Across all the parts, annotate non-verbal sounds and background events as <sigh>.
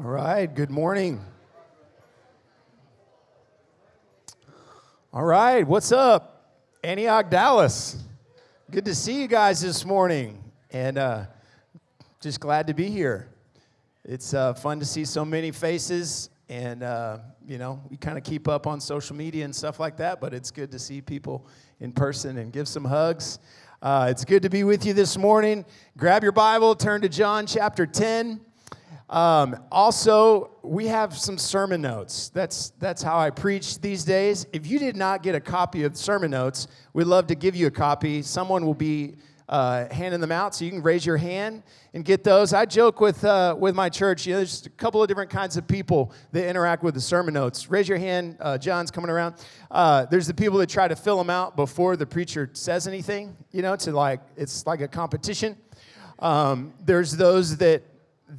All right, good morning. All right, what's up? Antioch, Dallas. Good to see you guys this morning, and uh, just glad to be here. It's uh, fun to see so many faces, and uh, you know, we kind of keep up on social media and stuff like that, but it's good to see people in person and give some hugs. Uh, it's good to be with you this morning. Grab your Bible, turn to John chapter 10. Um, also, we have some sermon notes. That's, that's how I preach these days. If you did not get a copy of sermon notes, we'd love to give you a copy. Someone will be uh, handing them out, so you can raise your hand and get those. I joke with, uh, with my church, you know, there's a couple of different kinds of people that interact with the sermon notes. Raise your hand, uh, John's coming around. Uh, there's the people that try to fill them out before the preacher says anything, you know, to like, it's like a competition. Um, there's those that,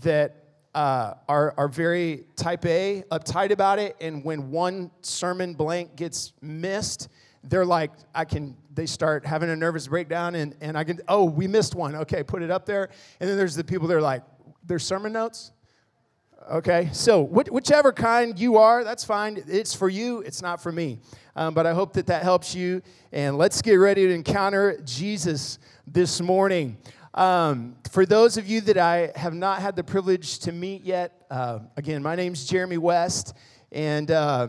that uh, are, are very type A, uptight about it, and when one sermon blank gets missed, they're like, I can, they start having a nervous breakdown, and, and I can, oh, we missed one. Okay, put it up there. And then there's the people that are like, there's sermon notes? Okay, so whichever kind you are, that's fine. It's for you, it's not for me. Um, but I hope that that helps you. And let's get ready to encounter Jesus this morning. Um, for those of you that I have not had the privilege to meet yet, uh, again, my name's Jeremy West, and uh,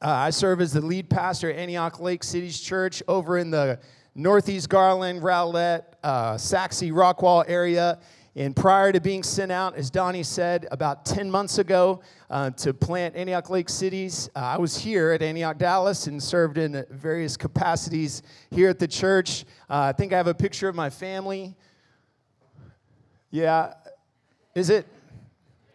uh, I serve as the lead pastor at Antioch Lake Cities Church over in the Northeast Garland, Rowlett, uh, Sachse, Rockwall area. And prior to being sent out, as Donnie said, about 10 months ago uh, to plant Antioch Lake Cities, uh, I was here at Antioch, Dallas, and served in various capacities here at the church. Uh, I think I have a picture of my family. Yeah. Is it?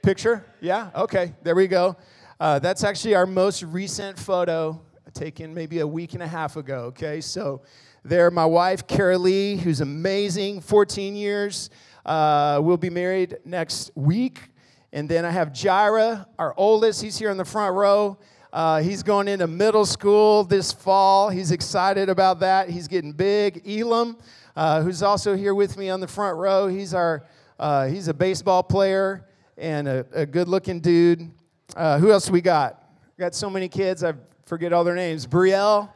Picture? Yeah? Okay, there we go. Uh, that's actually our most recent photo taken maybe a week and a half ago, okay? So there, my wife, Kara Lee, who's amazing, 14 years. Uh, we'll be married next week. And then I have Jira, our oldest. He's here in the front row. Uh, he's going into middle school this fall. He's excited about that. He's getting big. Elam, uh, who's also here with me on the front row. He's our uh, he's a baseball player and a, a good-looking dude. Uh, who else we got? got so many kids, I forget all their names. Brielle.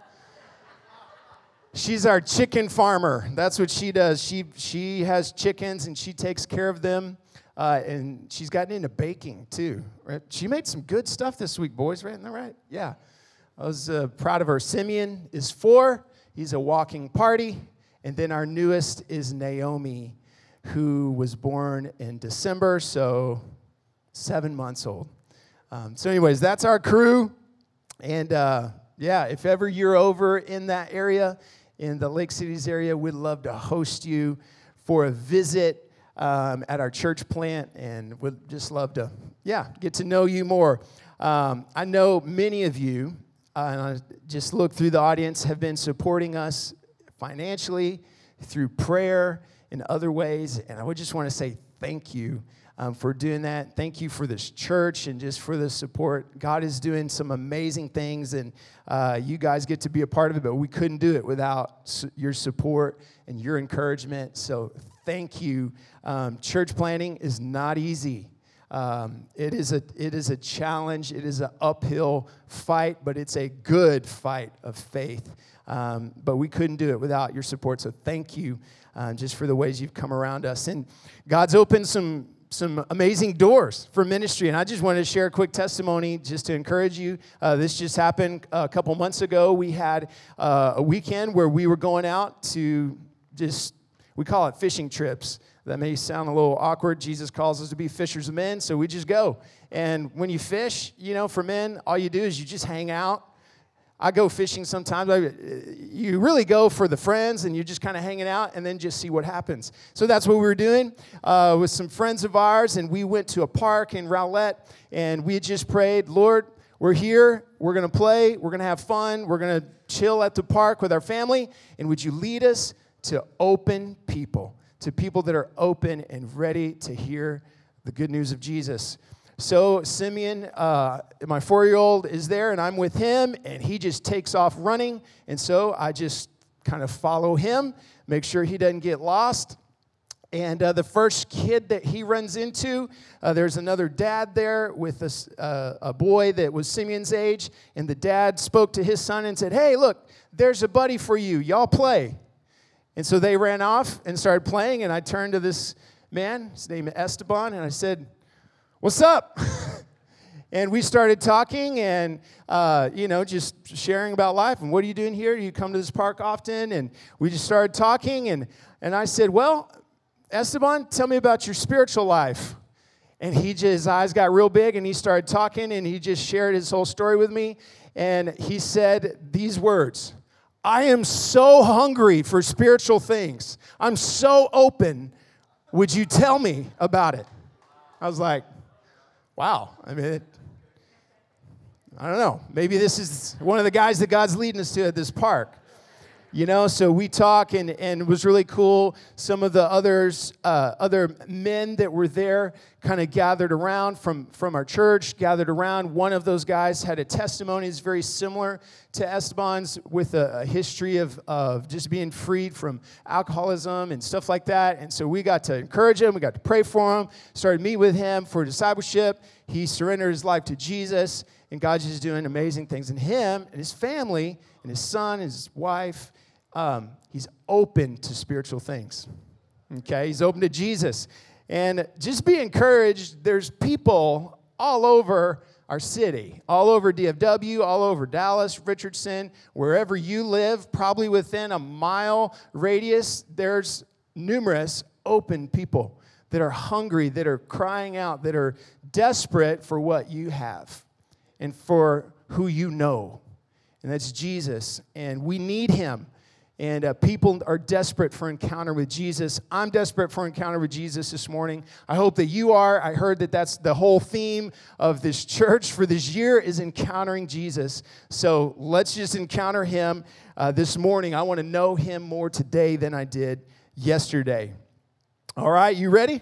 She's our chicken farmer. That's what she does. She, she has chickens and she takes care of them. Uh, and she's gotten into baking too. Right? She made some good stuff this week, boys, right? Isn't that right? Yeah. I was uh, proud of her. Simeon is four, he's a walking party. And then our newest is Naomi, who was born in December, so seven months old. Um, so, anyways, that's our crew. And uh, yeah, if ever you're over in that area, in the Lake Cities area, we'd love to host you for a visit um, at our church plant, and we'd just love to, yeah, get to know you more. Um, I know many of you, uh, just look through the audience, have been supporting us financially through prayer in other ways. And I would just want to say thank you um, for doing that. Thank you for this church and just for the support. God is doing some amazing things, and uh, you guys get to be a part of it, but we couldn't do it without su- your support and your encouragement. So thank you. Um, church planting is not easy. Um, it, is a, it is a challenge, it is an uphill fight, but it's a good fight of faith. Um, but we couldn't do it without your support. So thank you uh, just for the ways you've come around us. And God's opened some some amazing doors for ministry. And I just wanted to share a quick testimony just to encourage you. Uh, this just happened a couple months ago. We had uh, a weekend where we were going out to just, we call it fishing trips. That may sound a little awkward. Jesus calls us to be fishers of men, so we just go. And when you fish, you know, for men, all you do is you just hang out I go fishing sometimes. I, you really go for the friends and you're just kind of hanging out and then just see what happens. So that's what we were doing uh, with some friends of ours. And we went to a park in Rowlett and we just prayed, Lord, we're here. We're going to play. We're going to have fun. We're going to chill at the park with our family. And would you lead us to open people, to people that are open and ready to hear the good news of Jesus? So Simeon, uh, my four-year-old, is there, and I'm with him, and he just takes off running. And so I just kind of follow him, make sure he doesn't get lost. And uh, the first kid that he runs into, uh, there's another dad there with a, uh, a boy that was Simeon's age. And the dad spoke to his son and said, Hey, look, there's a buddy for you. Y'all play. And so they ran off and started playing. And I turned to this man, his name is Esteban, and I said, What's up? <laughs> and we started talking and uh, you know just sharing about life and what are you doing here Do you come to this park often and we just started talking and and i said well Esteban, tell me about your spiritual life. And he just, his eyes got real big and he started talking and he just shared his whole story with me. And he said these words I am so hungry for spiritual things. I'm so open. Would you tell me about it? I was like, wow. I mean, it, I don't know. Maybe this is one of the guys that God's leading us to at this park you know so we talk and, and it was really cool. Some of the others uh, other men that were there kind of gathered around from, from our church gathered around. One of those guys had a testimony that's very similar to esteban's with a, a history of, of just being freed from alcoholism and stuff like that. And so we got to encourage him we got to pray for him started meet with him for discipleship. He surrendered his life to jesus and god's just doing amazing things in him and his family and his son and his wife um, he's open to spiritual things. Okay, he's open to Jesus. And just be encouraged, there's people all over our city, all over DFW, all over Dallas, Richardson, wherever you live, probably within a mile radius, there's numerous open people that are hungry, that are crying out, that are desperate for what you have and for who you know. And that's Jesus. And we need him. And uh, people are desperate for encounter with Jesus. I'm desperate for encounter with Jesus this morning. I hope that you are. I heard that that's the whole theme of this church for this year is encountering Jesus. So let's just encounter him uh, this morning. I want to know him more today than I did yesterday. All right, you ready?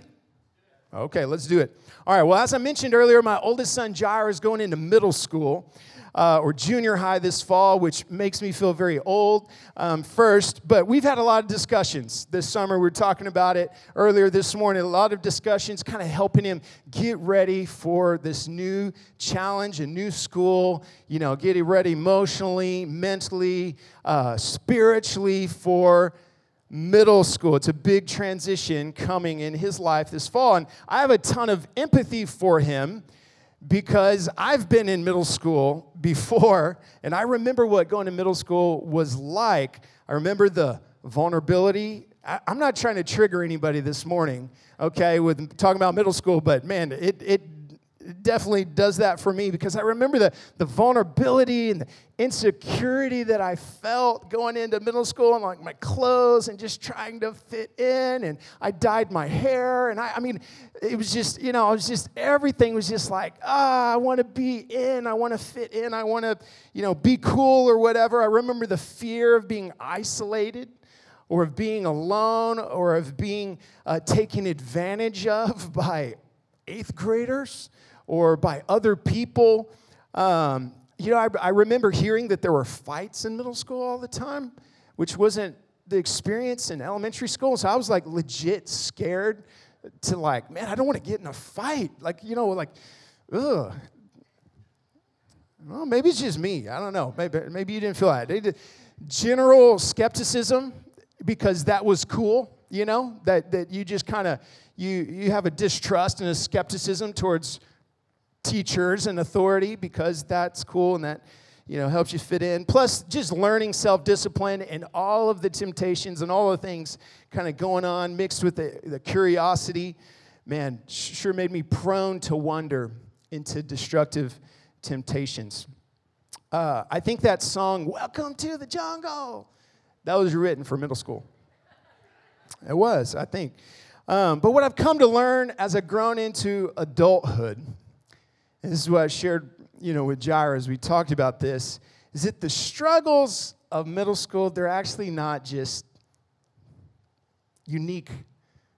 Okay, let's do it. All right, well, as I mentioned earlier, my oldest son, Jair, is going into middle school uh, or junior high this fall, which makes me feel very old um, first. But we've had a lot of discussions this summer. We were talking about it earlier this morning. A lot of discussions kind of helping him get ready for this new challenge, a new school, you know, getting ready emotionally, mentally, uh, spiritually for middle school. It's a big transition coming in his life this fall. And I have a ton of empathy for him because I've been in middle school <laughs> before, and I remember what going to middle school was like. I remember the vulnerability. I, am not trying to trigger anybody this morning, okay, with talking about middle school, but man, it it definitely does that for me because I remember the, the vulnerability and the insecurity that I felt going into middle school and like my clothes and just trying to fit in. And I dyed my hair. And I, I mean, it was just, you know, I was just, everything was just like, ah, I want to be in. I want to fit in. I want to, you know, be cool or whatever. I remember the fear of being isolated or of being alone or of being uh, taken advantage of by eighth graders or by other people. Um, you know, I, I remember hearing that there were fights in middle school all the time, which wasn't the experience in elementary school. So I was like legit scared to like, man, I don't want to get in a fight. Like, you know, like, ugh. Well, maybe it's just me. I don't know. Maybe, maybe you didn't feel that. General skepticism because that was cool, you know, that, that you just kind of, you, you have a distrust and a skepticism towards teachers and authority because that's cool and that you know helps you fit in. Plus just learning self-discipline and all of the temptations and all the things kind of going on mixed with the, the curiosity man sure made me prone to wander into destructive temptations. Uh, i think that song welcome to the jungle that was written for middle school. It was i think. Um, but what i've come to learn as i've grown into adulthood this is what I shared, you know, with Jair as we talked about this, is that the struggles of middle school, they're actually not just unique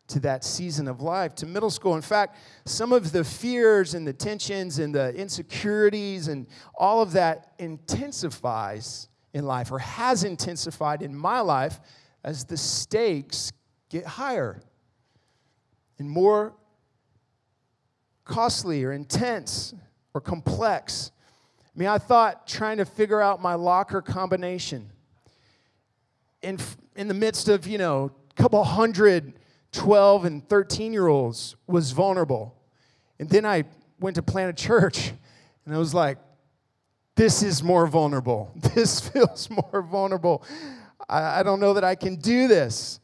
to that season of life, to middle school. In fact, some of the fears and the tensions and the insecurities and all of that intensifies in life or has intensified in my life as the stakes get higher. and more costly or intense or complex. I mean, I thought trying to figure out my locker combination in, in the midst of, you know, a couple hundred 12 and 13 year olds was vulnerable. And then I went to plant a church and I was like, this is more vulnerable. <laughs> This feels more vulnerable. I, I don't know that I can do this.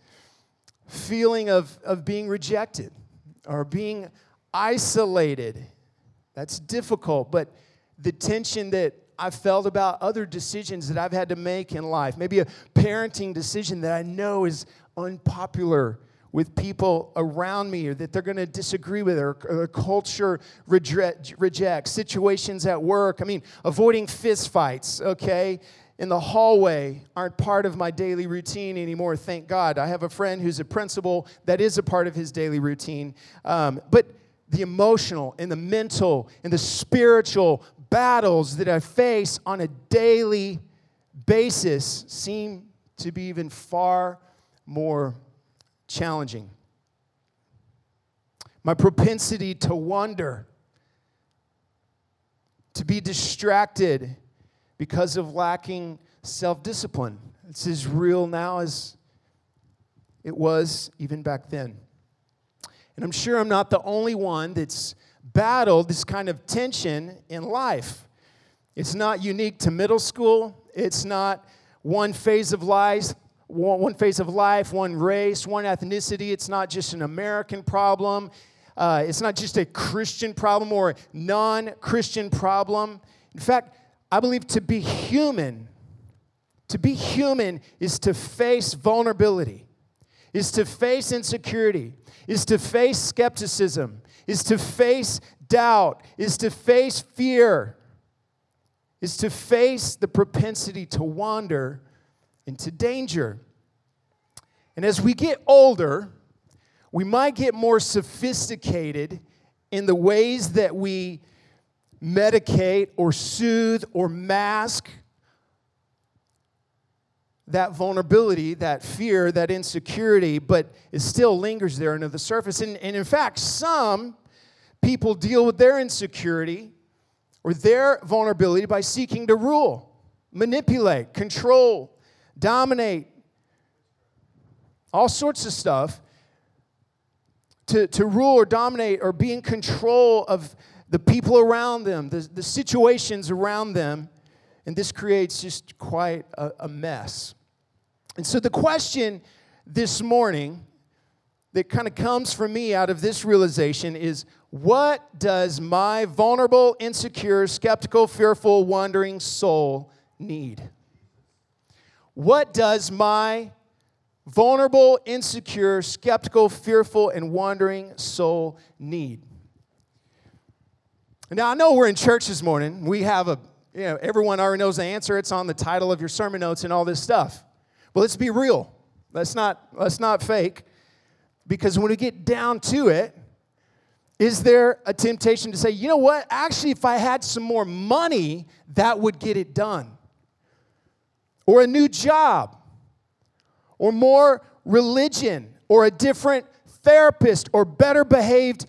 Feeling of, of being rejected or being isolated. That's difficult, but the tension that I felt about other decisions that I've had to make in life, maybe a parenting decision that I know is unpopular with people around me or that they're going to disagree with or, or culture reject, reject, situations at work. I mean, avoiding fistfights, okay? in the hallway aren't part of my daily routine anymore, thank God. I have a friend who's a principal that is a part of his daily routine. Um, but the emotional and the mental and the spiritual battles that I face on a daily basis seem to be even far more challenging. My propensity to wonder, to be distracted because of lacking self discipline. It's as real now as it was even back then. And I'm sure I'm not the only one that's battled this kind of tension in life. It's not unique to middle school, it's not one phase of life one phase of life, one race, one ethnicity. It's not just an American problem. Uh, it's not just a Christian problem or a non Christian problem. In fact, I believe to be human, to be human is to face vulnerability, is to face insecurity, is to face skepticism, is to face doubt, is to face fear, is to face the propensity to wander into danger. And as we get older, we might get more sophisticated in the ways that we medicate or soothe or mask that vulnerability, that fear, that insecurity, but it still lingers there under the surface. And, and in fact, some people deal with their insecurity or their vulnerability by seeking to rule, manipulate, control, dominate, all sorts of stuff to, to rule or dominate or be in control of the people around them, the, the situations around them. And this creates just quite a, a mess. And so the question this morning that kind of comes from me out of this realization is what does my vulnerable, insecure, skeptical, fearful, wandering soul need? What does my vulnerable, insecure, skeptical, fearful, and wandering soul need? Now, I know we're in church this morning. We have a, you know, everyone already knows the answer. It's on the title of your sermon notes and all this stuff. But let's be real. Let's not, let's not fake. Because when we get down to it, is there a temptation to say, you know what? Actually, if I had some more money, that would get it done? or a new job, or more religion, or a different therapist, or better behaved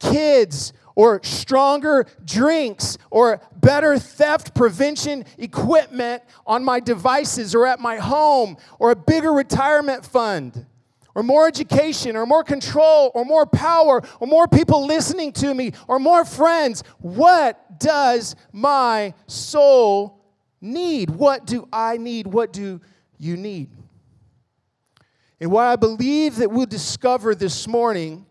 kids, or stronger drinks, or better theft prevention equipment on my devices or at my home, or a bigger retirement fund, or more education, or more control, or more power, or more people listening to me, or more friends. What does my soul need? What do I need? What do you need? And what I believe that we'll discover this morning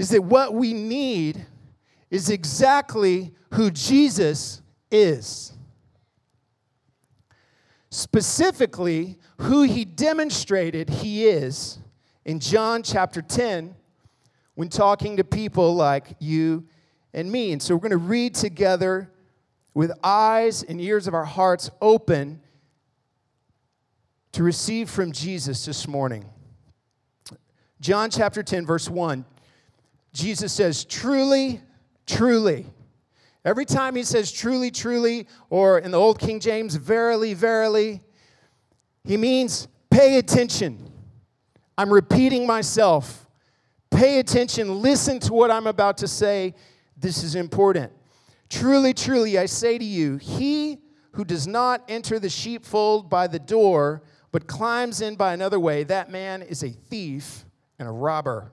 is that what we need is exactly who Jesus is. Specifically, who he demonstrated he is in John chapter 10 when talking to people like you and me. And so we're going to read together with eyes and ears of our hearts open to receive from Jesus this morning. John chapter 10, verse 1, Jesus says, Truly, truly. Every time he says truly, truly, or in the Old King James, verily, verily, he means pay attention. I'm repeating myself. Pay attention, listen to what I'm about to say. This is important. Truly, truly, I say to you, he who does not enter the sheepfold by the door, but climbs in by another way, that man is a thief and a robber.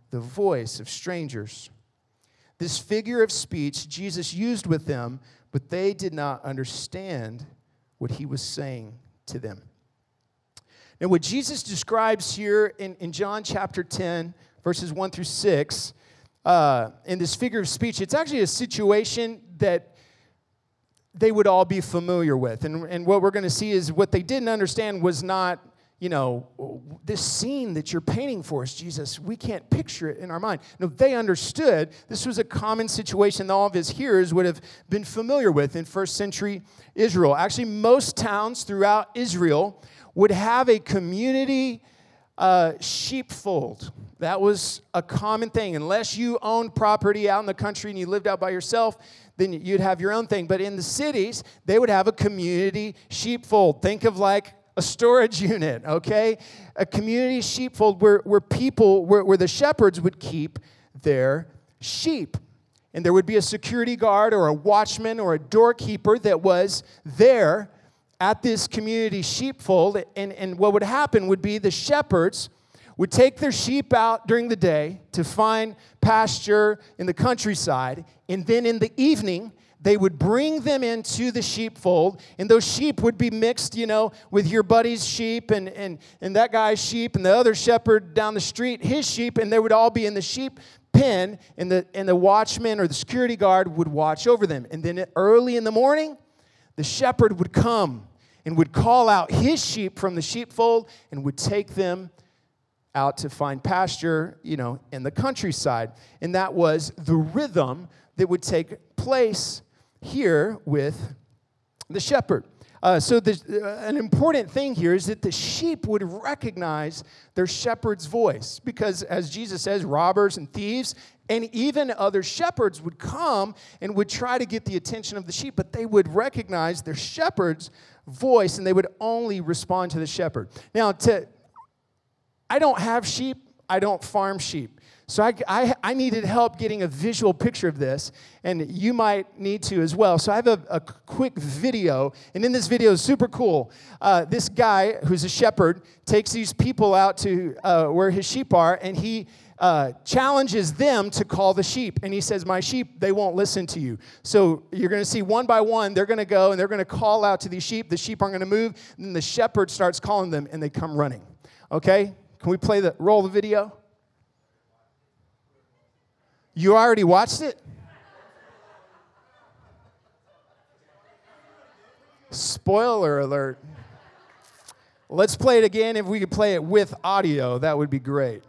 the voice of strangers. This figure of speech Jesus used with them, but they did not understand what he was saying to them. Now, what Jesus describes here in, in John chapter 10, verses 1 through 6, uh, in this figure of speech, it's actually a situation that they would all be familiar with. And, and what we're going to see is what they didn't understand was not, you know, this scene that you're painting for us, Jesus, we can't picture it in our mind. No, they understood this was a common situation that all of his hearers would have been familiar with in first century Israel. Actually, most towns throughout Israel would have a community uh, sheepfold. That was a common thing. Unless you owned property out in the country and you lived out by yourself, then you'd have your own thing. But in the cities, they would have a community sheepfold. Think of like a storage <laughs> unit, okay? A community sheepfold where, where people, where, where the shepherds would keep their sheep. And there would be a security guard or a watchman or a doorkeeper that was there at this community sheepfold. And, and what would happen would be the shepherds would take their sheep out during the day to find pasture in the countryside, and then in the evening, they would bring them into the sheepfold, and those sheep would be mixed, you know, with your buddy's sheep and, and, and that guy's sheep and the other shepherd down the street, his sheep, and they would all be in the sheep pen, and the, and the watchman or the security guard would watch over them. And then early in the morning, the shepherd would come and would call out his sheep from the sheepfold and would take them out to find pasture, you know, in the countryside. And that was the rhythm that would take place here with the shepherd. Uh, so, the, uh, an important thing here is that the sheep would recognize their shepherd's voice because, as Jesus says, robbers and thieves and even other shepherds would come and would try to get the attention of the sheep, but they would recognize their shepherd's voice and they would only respond to the shepherd. Now, to I don't have sheep, I don't farm sheep. So I, I, I, needed help getting a visual picture of this, and you might need to as well. So I have a, a quick video, and in this video is super cool. Uh, this guy who's a shepherd takes these people out to uh, where his sheep are, and he uh, challenges them to call the sheep. And he says, My sheep, they won't listen to you. So you're going to see one by one, they're going to go and they're going to call out to these sheep. The sheep aren't going to move. And then the shepherd starts calling them, and they come running. Okay? Can we play the roll the video? You already watched it? Spoiler alert. Let's play it again. If we could play it with audio, that would be great.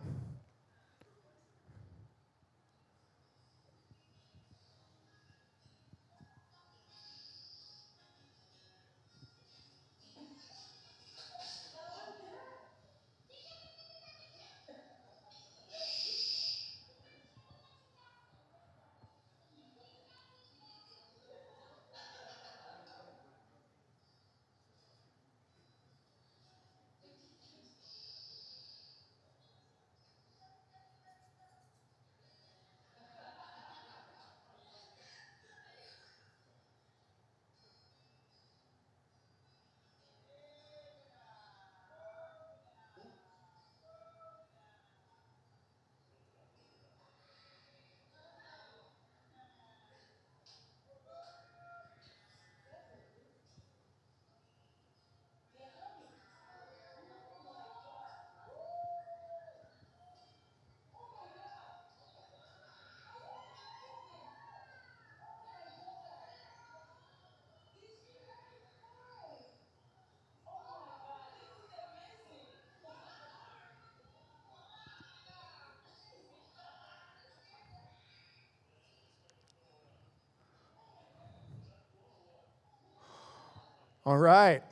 All right.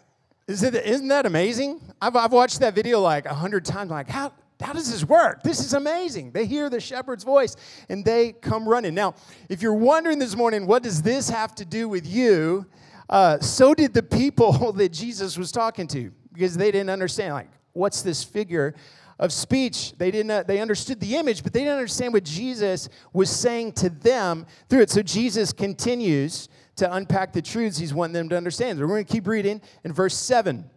Isn't that amazing? I've, I've watched that video like a hundred times. I'm like, how, how does this work? This is amazing. They hear the shepherd's voice and they come running. Now, if you're wondering this morning, what does this have to do with you? Uh, so did the people <laughs> that Jesus was talking to because they didn't understand, like, what's this figure of speech? They didn't. Uh, they understood the image, but they didn't understand what Jesus was saying to them through it. So Jesus continues to unpack the truths he's wanting them to understand. So we're going to keep reading in verse 7.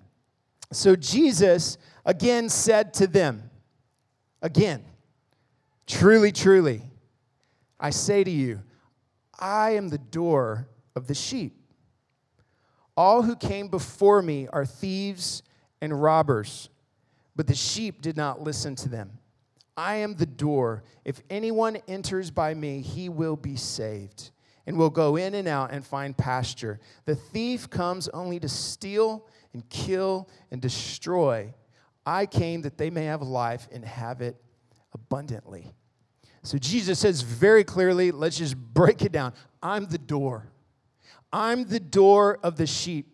So Jesus again said to them, again, truly, truly, I say to you, I am the door of the sheep. All who came before me are thieves and robbers, but the sheep did not listen to them. I am the door. If anyone enters by me, he will be saved and will go in and out and find pasture. The thief comes only to steal and kill and destroy. I came that they may have life and have it abundantly. So Jesus says very clearly, let's just break it down. I'm the door. I'm the door of the sheep.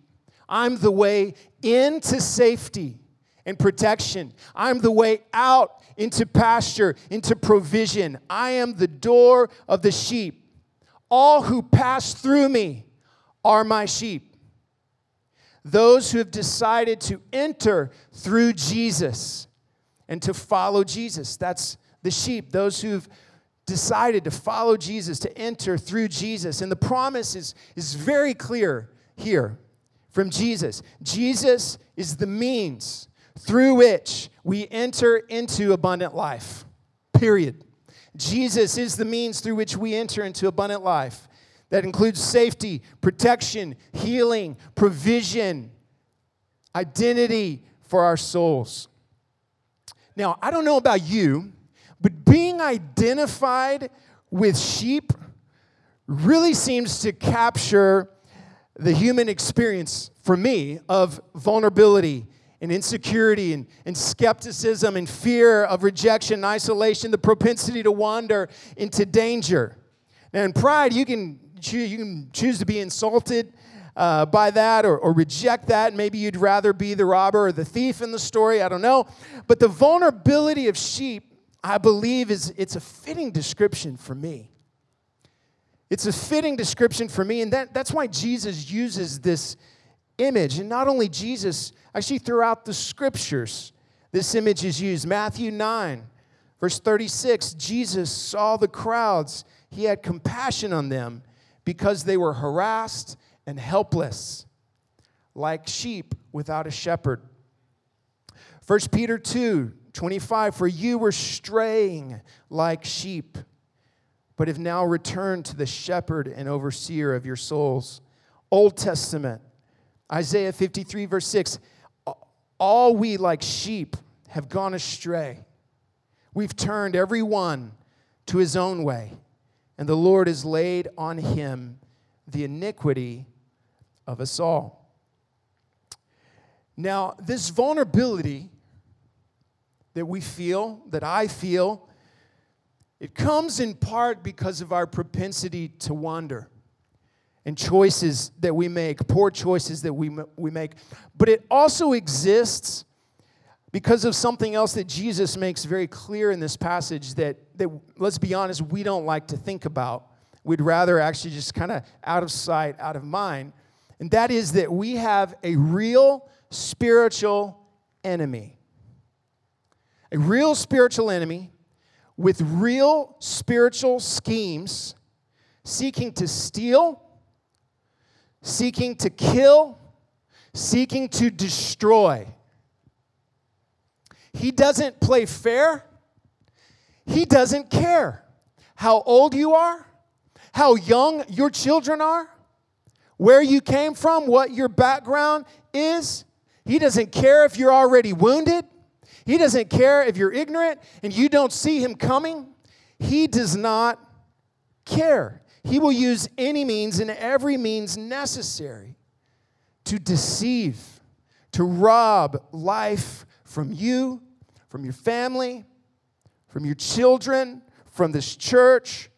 I'm the way into safety and protection. I'm the way out into pasture, into provision. I am the door of the sheep. All who pass through me are my sheep. Those who have decided to enter through Jesus and to follow Jesus. That's the sheep. Those who've decided to follow Jesus, to enter through Jesus. And the promise is, is very clear here from Jesus. Jesus is the means through which we enter into abundant life, period. Jesus is the means through which we enter into abundant life. That includes safety, protection, healing, provision, identity for our souls. Now, I don't know about you, but being identified with sheep really seems to capture the human experience for me of vulnerability and insecurity and, and skepticism and fear of rejection and isolation, the propensity to wander into danger. Now, in pride, you can, choose, you can choose to be insulted uh, by that or, or reject that. Maybe you'd rather be the robber or the thief in the story. I don't know. But the vulnerability of sheep, I believe, is it's a fitting description for me. It's a fitting description for me, and that, that's why Jesus uses this image. And not only Jesus, actually throughout the scriptures, this image is used. Matthew 9, verse 36 Jesus saw the crowds, he had compassion on them because they were harassed and helpless, like sheep without a shepherd. 1 Peter 2, 25 For you were straying like sheep, but have now returned to the shepherd and overseer of your souls. Old Testament Isaiah 53, verse 6 All we like sheep have gone astray. We've turned every one to his own way, and the Lord has laid on him the iniquity of us all. Now, this vulnerability that we feel, that I feel, it comes in part because of our propensity to wander and choices that we make, poor choices that we, we make. But it also exists because of something else that Jesus makes very clear in this passage that, that let's be honest, we don't like to think about. We'd rather actually just kind of out of sight, out of mind. And that is that we have a real spiritual enemy. A real spiritual enemy with real spiritual schemes seeking to steal seeking to kill, seeking to destroy. He doesn't play fair. He doesn't care how old you are, how young your children are, where you came from, what your background is. He doesn't care if you're already wounded. He doesn't care if you're ignorant and you don't see him coming. He does not care. He will use any means and every means necessary to deceive, to rob life from you, from your family, from your children, from this church,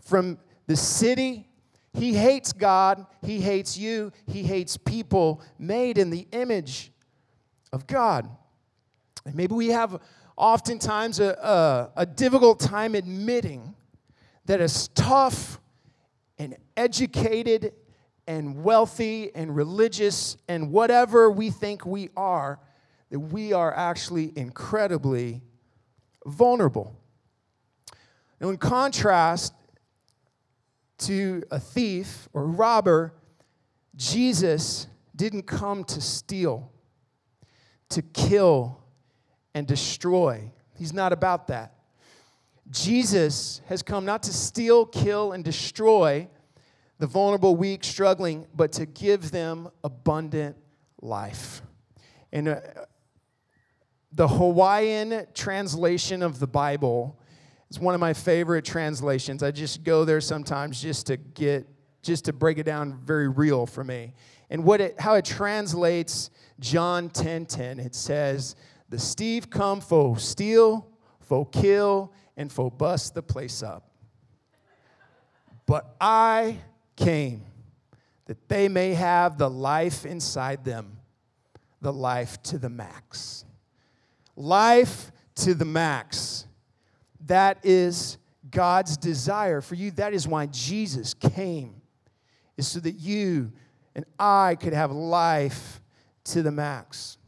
from the city. He hates God, he hates you, he hates people made in the image of God. And maybe we have oftentimes a, a, a difficult time admitting that as tough and educated and wealthy and religious and whatever we think we are, that we are actually incredibly vulnerable. Now, in contrast to a thief or robber, Jesus didn't come to steal, to kill, and destroy. He's not about that. Jesus has come not to steal, kill, and destroy the vulnerable, weak, struggling, but to give them abundant life. And uh, the Hawaiian translation of the Bible is one of my favorite translations. I just go there sometimes just to get just to break it down very real for me. And what it how it translates John 10:10, 10, 10, it says, "The Steve come for steal, for kill, and for bust the place up. But I came that they may have the life inside them, the life to the max." life to the max. That is God's desire for you. That is why Jesus came, is so that you and I could have life to the max.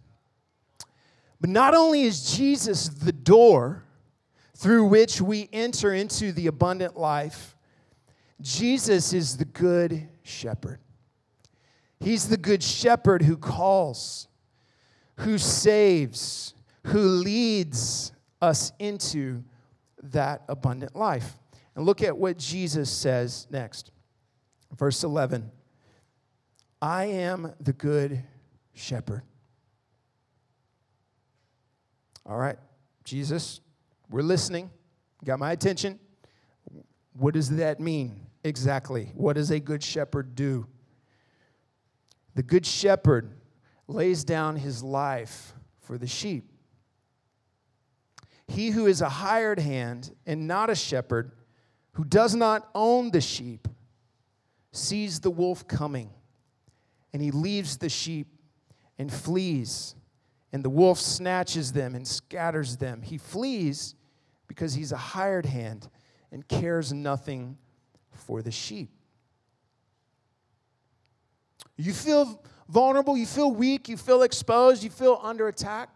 But not only is Jesus the door through which we enter into the abundant life, Jesus is the good shepherd. He's the good shepherd who calls, who saves, who leads us into that abundant life. And look at what Jesus says next. Verse 11 I am the good shepherd. All right, Jesus, we're listening. Got my attention. What does that mean exactly? What does a good shepherd do? The good shepherd lays down his life for the sheep. He who is a hired hand and not a shepherd, who does not own the sheep, sees the wolf coming, and he leaves the sheep and flees, and the wolf snatches them and scatters them. He flees because he's a hired hand and cares nothing for the sheep. You feel vulnerable, you feel weak, you feel exposed, you feel under attack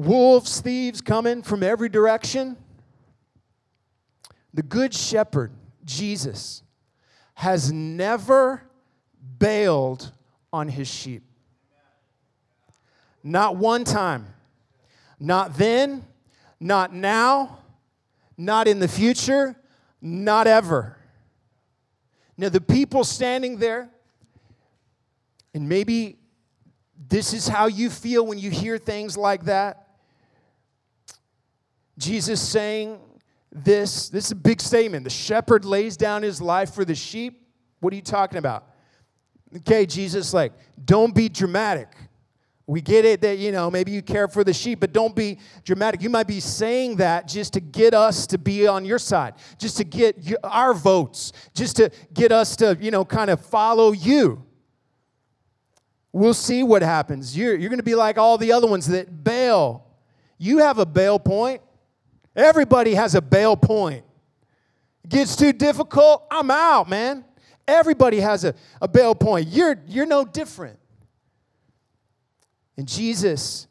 wolves, thieves coming from every direction. The Good Shepherd, Jesus, has never bailed on his sheep. Not one time. Not then, not now, not in the future, not ever. Now, the people standing there, and maybe this is how you feel when you hear things like that. Jesus saying this, this is a big statement. The shepherd lays down his life for the sheep. What are you talking about? Okay, Jesus, like, don't be dramatic. We get it that, you know, maybe you care for the sheep, but don't be dramatic. You might be saying that just to get us to be on your side, just to get our votes, just to get us to, you know, kind of follow you. We'll see what happens. You're, you're going to be like all the other ones that bail. You have a bail point. Everybody has a bail point. It gets too difficult, I'm out, man. Everybody has a, a bail point. You're, you're no different. And Jesus,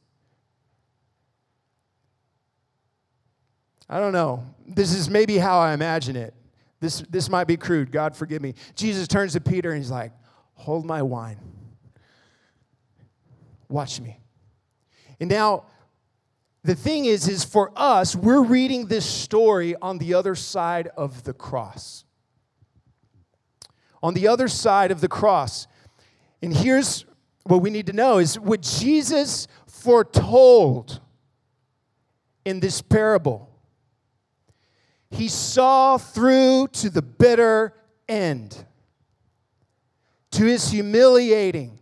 I don't know. This is maybe how I imagine it. This, this might be crude. God forgive me. Jesus turns to Peter and he's like, Hold my wine. Watch me. And now, the thing is is for us we're reading this story on the other side of the cross on the other side of the cross and here's what we need to know is what jesus foretold in this parable he saw through to the bitter end to his humiliating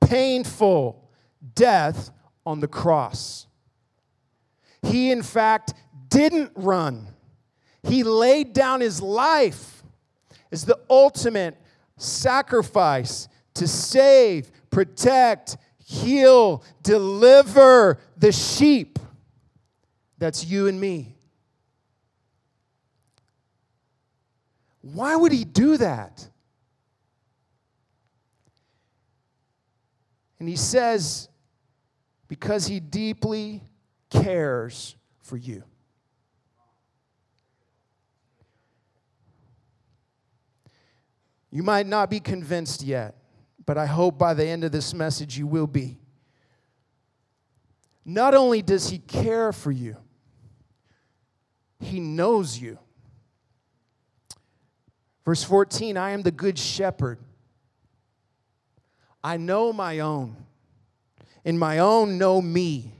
painful death on the cross he, in fact, didn't run. He laid down his life is the ultimate sacrifice to save, protect, heal, deliver the sheep. That's you and me. Why would he do that? And he says, because he deeply cares for you. You might not be convinced yet, but I hope by the end of this message you will be. Not only does he care for you, he knows you. Verse 14 I am the good shepherd. I know my own, and my own know me.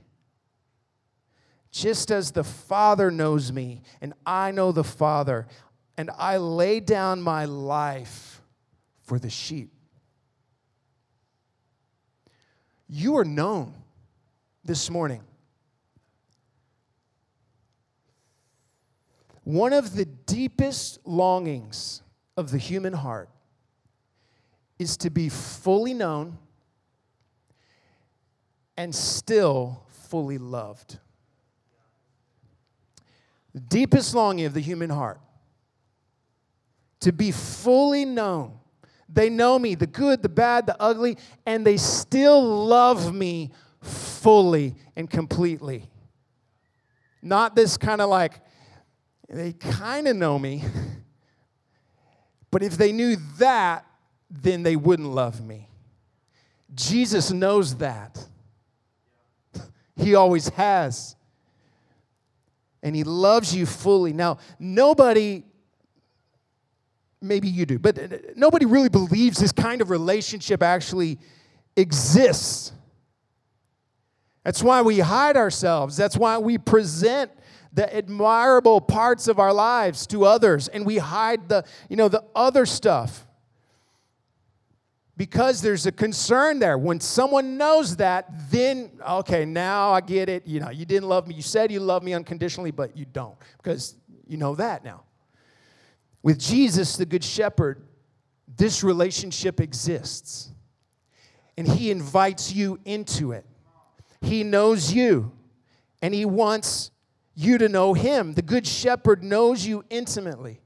Just as the Father knows me, and I know the Father, and I lay down my life for the sheep. You are known this morning. One of the deepest longings of the human heart is to be fully known and still fully loved. The deepest longing of the human heart to be fully known they know me, the good, the bad, the ugly, and they still love me fully and completely. Not this kind of like, they kind of know me, <laughs> but if they knew that, then they wouldn't love me. Jesus knows that. He always has. And He loves you fully. Now, nobody maybe you do, but uh, nobody really believes this kind of relationship actually exists. That's why we hide ourselves. That's why we present the admirable parts of our lives to others and we hide the, you know, the other stuff. Because there's a concern there. When someone knows that, then okay, now I get it. You know, you didn't love me. You said you love me unconditionally, but you don't because you know that now. With Jesus, the Good Shepherd, this relationship exists. And He invites you into it. He knows you, and He wants you to know Him. The Good Shepherd knows you intimately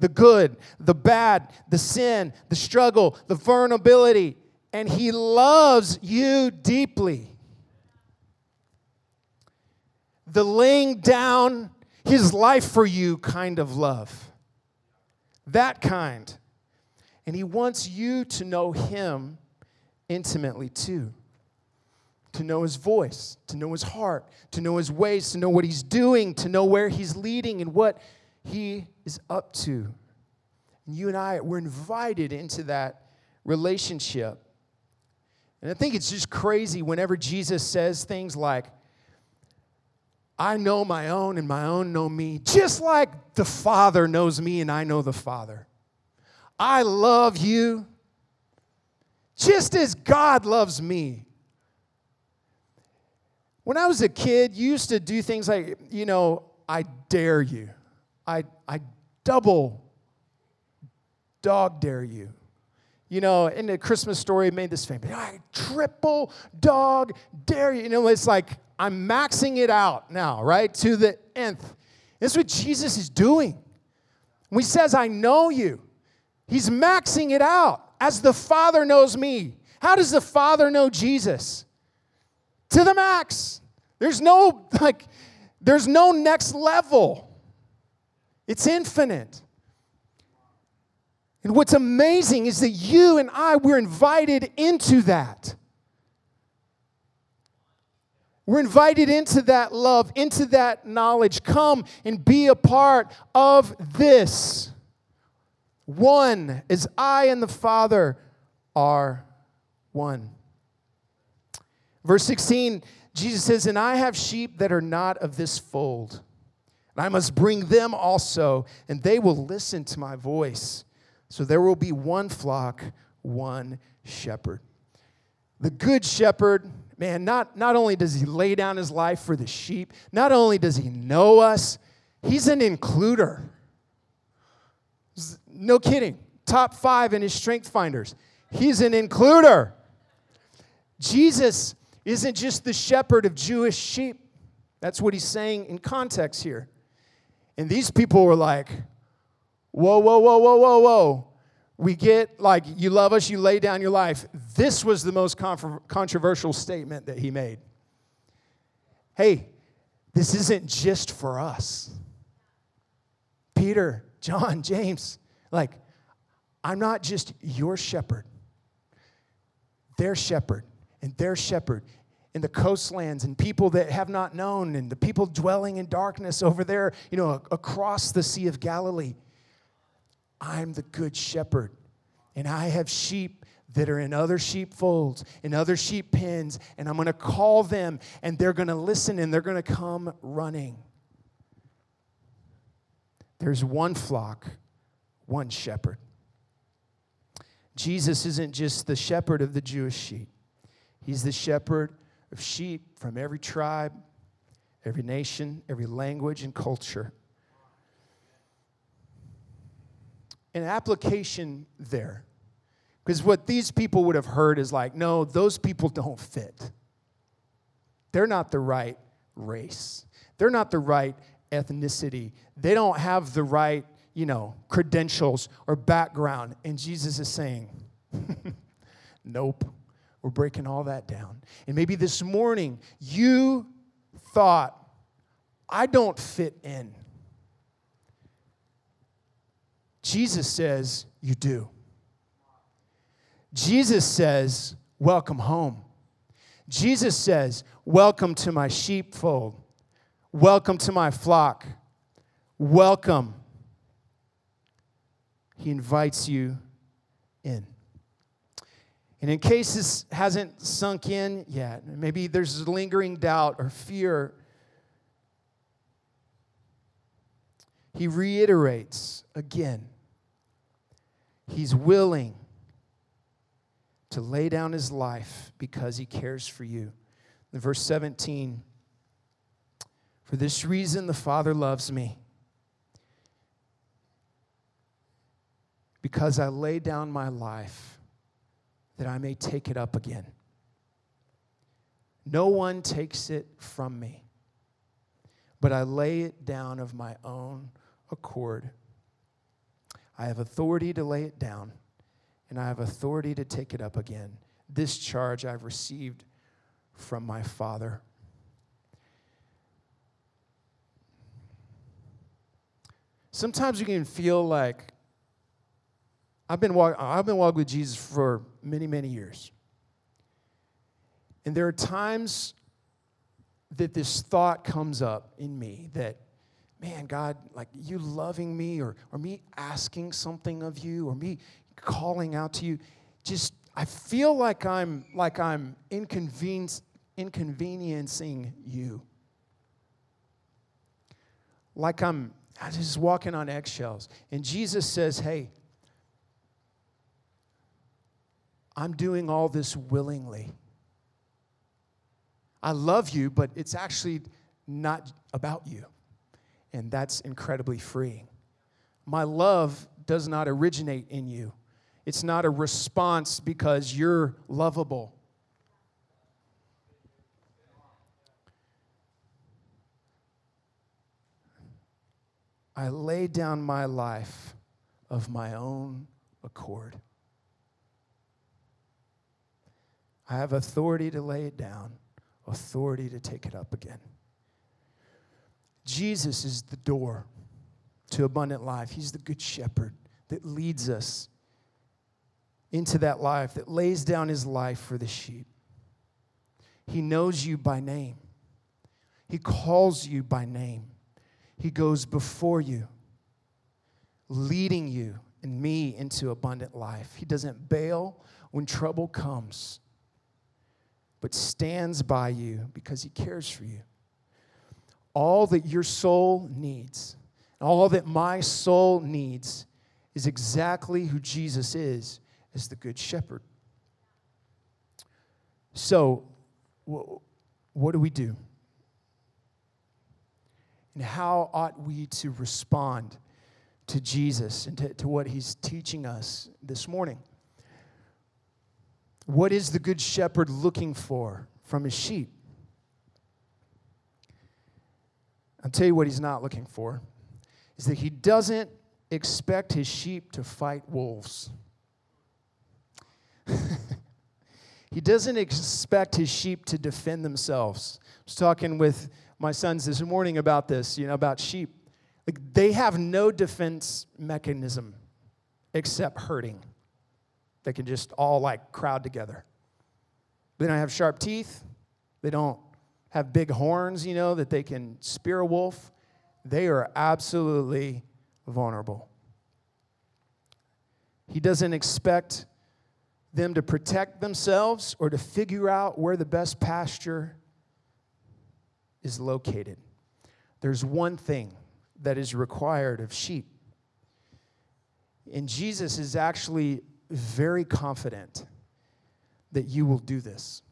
the good, the bad, the sin, the struggle, the vulnerability, and He loves you deeply. The laying down His life for you kind of love. That kind. And He wants you to know Him intimately too. To know His voice, to know His heart, to know His ways, to know what He's doing, to know where He's leading and what He is up to. And you and I, we're invited into that relationship. And I think it's just crazy whenever Jesus says things like, I know my own and my own know me, just like the Father knows me and I know the Father. I love you just as God loves me. When I was a kid, you used to do things like, you know, I dare you. I, I double dog dare you. You know, in the Christmas story, made this famous. I triple dog dare you. You know, it's like I'm maxing it out now, right? To the nth. This is what Jesus is doing. When he says, I know you, he's maxing it out as the Father knows me. How does the Father know Jesus? To the max. There's no, <laughs> like, there's no next level. It's infinite. And what's amazing is that you and I, we're invited into that. We're invited into that love, into that knowledge. Come and be a part of this. One, as I and the Father are one. Verse 16, Jesus says, And I have sheep that are not of this fold. And I must bring them also, and they will listen to my voice. So there will be one flock, one shepherd. The good shepherd man, not, not only does he lay down his life for the sheep, not only does he know us, he's an includer. No kidding. top five in his strength finders. He's an includer. Jesus isn't just the shepherd of Jewish sheep. That's what he's saying in context here. And these people were like, whoa, whoa, whoa, whoa, whoa, whoa. We get like, you love us, you lay down your life. This was the most controversial statement that he made. Hey, this isn't just for us. Peter, John, <laughs> James, like, I'm not just your shepherd, their shepherd, and their shepherd in the coastlands and people that have not known and the people dwelling in darkness over there, you know, across the Sea of Galilee. I'm the good shepherd, and I have sheep that are in other sheepfolds, in other sheep pens, and I'm going to call them, and they're going to listen and they're going to come running. There's one flock, one shepherd. Jesus isn't just the shepherd of the Jewish sheep, he's the shepherd of sheep from every tribe, every nation, every language, and culture. An application there. Because what these people would have heard is like, no, those people don't fit. They're not the right race. They're not the right ethnicity. They don't have the right, you know, credentials or background. And Jesus is saying, <laughs> nope. We're breaking all that down. And maybe this morning you thought, I don't fit in. Jesus says, You do. Jesus says, Welcome home. Jesus says, Welcome to my sheepfold. Welcome to my flock. Welcome. He invites you in. And in case this hasn't sunk in yet, maybe there's lingering doubt or fear, he reiterates again he's willing to lay down his life because he cares for you. In verse 17, for this reason the Father loves me. Because I lay down my life that I may take it up again. No one takes it from me, but I lay it down of my own accord. I have authority to lay it down, and I have authority to take it up again. This charge I've received from my Father. Sometimes you can feel like I've been, walk, I've been walking with Jesus for many, many years. And there are times that this thought comes up in me that, man, God, like you loving me or, or me asking something of you or me calling out to you, just I feel like I'm like I'm inconveniencing you. Like I'm, I'm just walking on eggshells. And Jesus says, hey, I'm doing all this willingly. I love you, but it's actually not about you. And that's incredibly freeing. My love does not originate in you, it's not a response because you're lovable. I lay down my life of my own accord. I have authority to lay it down, authority to take it up again. Jesus is the door to abundant life. He's the good shepherd that leads us into that life, that lays down his life for the sheep. He knows you by name, he calls you by name. He goes before you, leading you and me into abundant life. He doesn't bail when trouble comes but stands by you because he cares for you. All that your soul needs, all that my soul needs, is exactly who Jesus is as the Good Shepherd. So, what do we do? And how ought we to respond to Jesus and to, to what he's teaching us this morning. What is the good shepherd looking for from his sheep? I'll tell you what he's not looking for is that he doesn't expect his sheep to fight wolves. <laughs> he doesn't expect his sheep to defend themselves. I was talking with my sons this morning about this, you know, about sheep. Like they have no defense mechanism except hurting. They can just all like crowd together. They don't have sharp teeth. They don't have big horns, you know, that they can spear a wolf. They are absolutely vulnerable. He doesn't expect them to protect themselves or to figure out where the best pasture is located. There's one thing that is required of sheep. And Jesus is actually very confident that you will do this.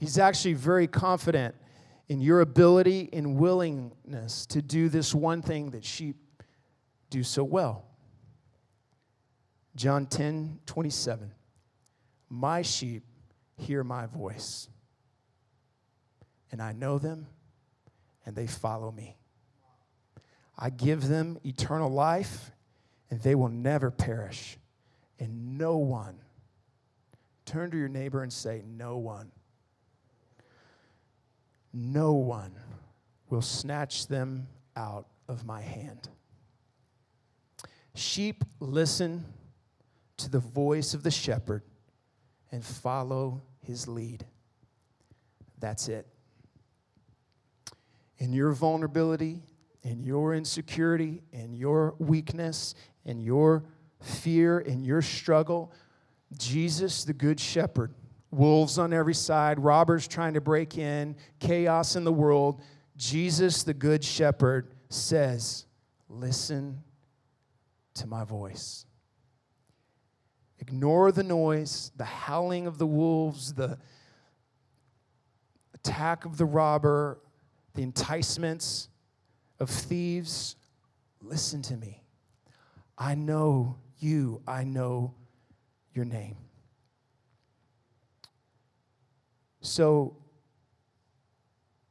He's actually very confident in your ability and willingness to do this one thing that sheep do so well. John 10 27. My sheep hear my voice, and I know them, and they follow me. I give them eternal life, and they will never perish. And no one, turn to your neighbor and say, No one, no one will snatch them out of my hand. Sheep listen to the voice of the shepherd and follow his lead. That's it. In your vulnerability, in your insecurity, in your weakness, in your fear, in your struggle, Jesus, the Good Shepherd, wolves on every side, robbers trying to break in, chaos in the world, Jesus, the Good Shepherd, says, Listen to my voice. Ignore the noise, the howling of the wolves, the attack of the robber, the enticements of thieves. Listen to me. I know you, I know your name. So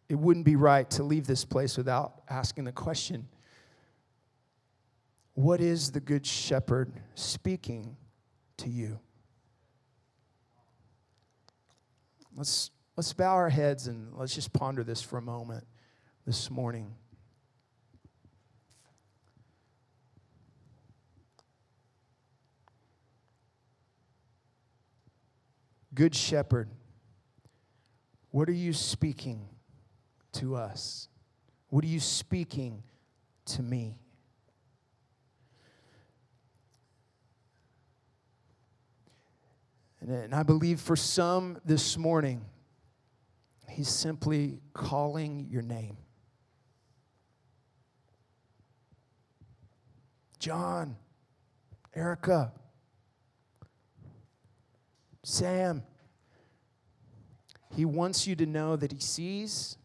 it wouldn't be right to leave this place without asking the question what is the Good Shepherd speaking to you? Let's, let's bow our heads and let's just ponder this for a moment this morning. Good Shepherd, what are you speaking to us? What are you speaking to me? And I believe for some this morning, He's simply calling your name. John, Erica, Sam. He wants you to know that He sees,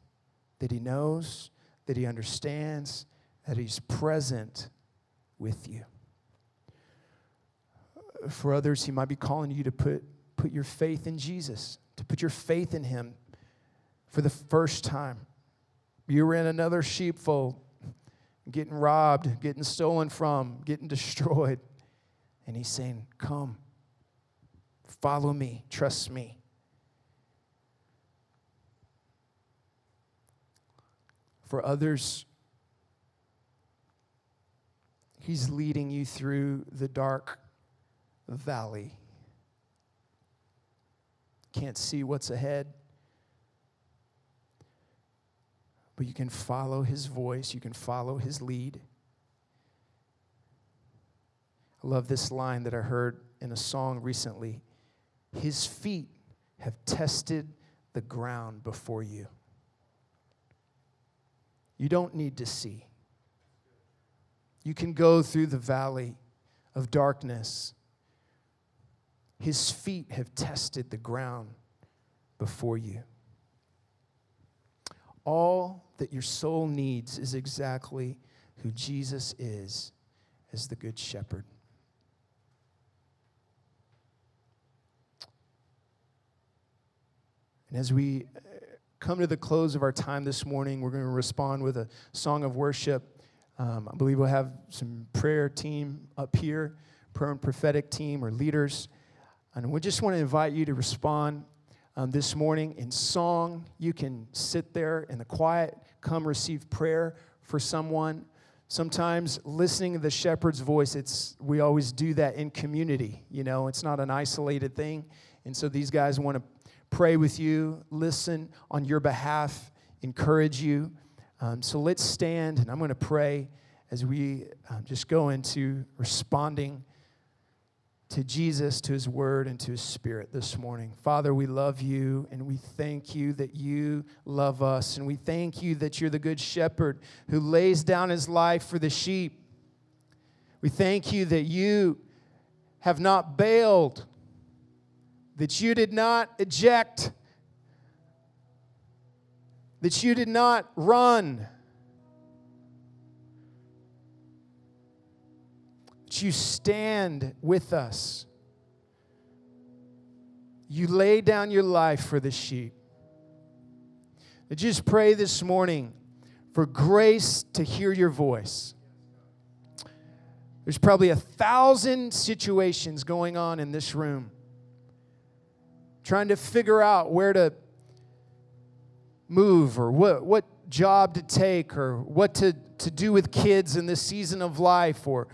that He knows, that He understands, that He's present with you. For others, He might be calling you to put, put your faith in Jesus, to put your faith in Him for the first time. You were in another sheepfold, getting robbed, getting stolen from, getting <laughs> destroyed. And He's saying, Come Follow me, trust me. For others, He's leading you through the dark valley. Can't see what's ahead, but you can follow His voice, you can follow His lead. I love this line that I heard in a song recently. His feet have tested the ground before you. You don't need to see. You can go through the valley of darkness. His feet have tested the ground before you. All that your soul needs is exactly who Jesus is as the Good Shepherd. And as we come to the close of our time this morning, we're going to respond with a song of worship. Um, I believe we'll have some prayer team up here, prayer and prophetic team or leaders. And we just want to invite you to respond um, this morning in song. You can sit there in the quiet, come receive prayer for someone. Sometimes listening to the shepherd's voice, it's we always do that in community. You know, it's not an isolated thing. And so these guys want to pray with you, listen on your behalf, encourage you. Um, so let's stand, and I'm going to pray as we um, just go into responding to Jesus, to his word, and to his spirit this morning. Father, we love you and we thank you that you love us. And we thank you that you're the good shepherd who lays down his life for the sheep. We thank you that you have not bailed, that you did not eject, that you did not run that you stand with us. You lay down your life for the sheep. I just pray this morning for grace to hear your voice. There's probably a thousand situations going on in this room, trying to figure out where to move or what, what job to take or what to, to do with kids in this season of life or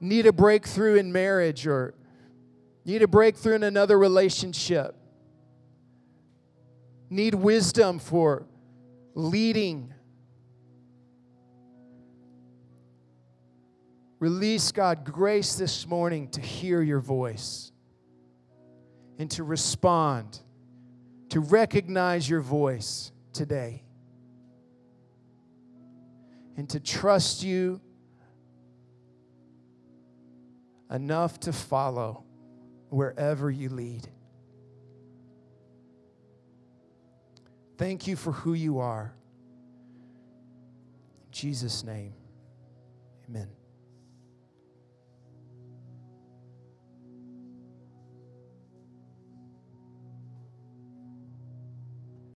need a breakthrough in marriage or need a breakthrough in another relationship, need wisdom for leading. Release, God, grace this morning to hear your voice and to respond, to recognize your voice today, and to trust you enough to follow wherever you lead. Thank you for who you are. In Jesus' name, amen.